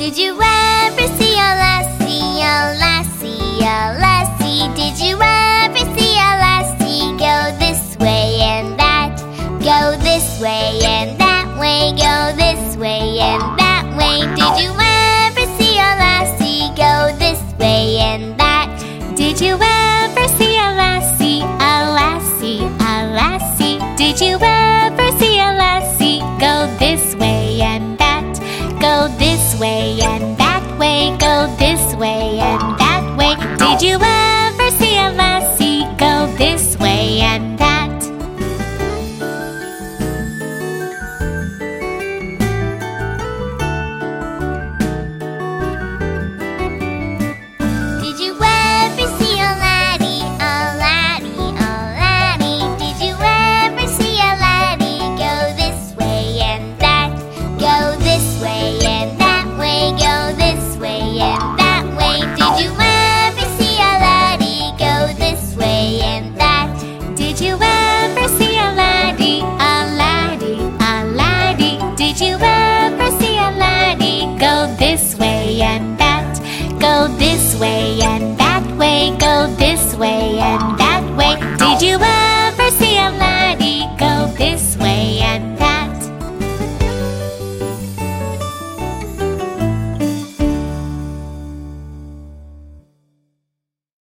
Did you ever see a lassie, a lassie, a lassie? Did you ever see a lassie go this way and that? Go this way and that way, go this way and that way. Did you ever see a lassie go this way and that? Did you ever see a lassie, a lassie, a lassie? Did you way and that way, go this way and way and that way, go this way and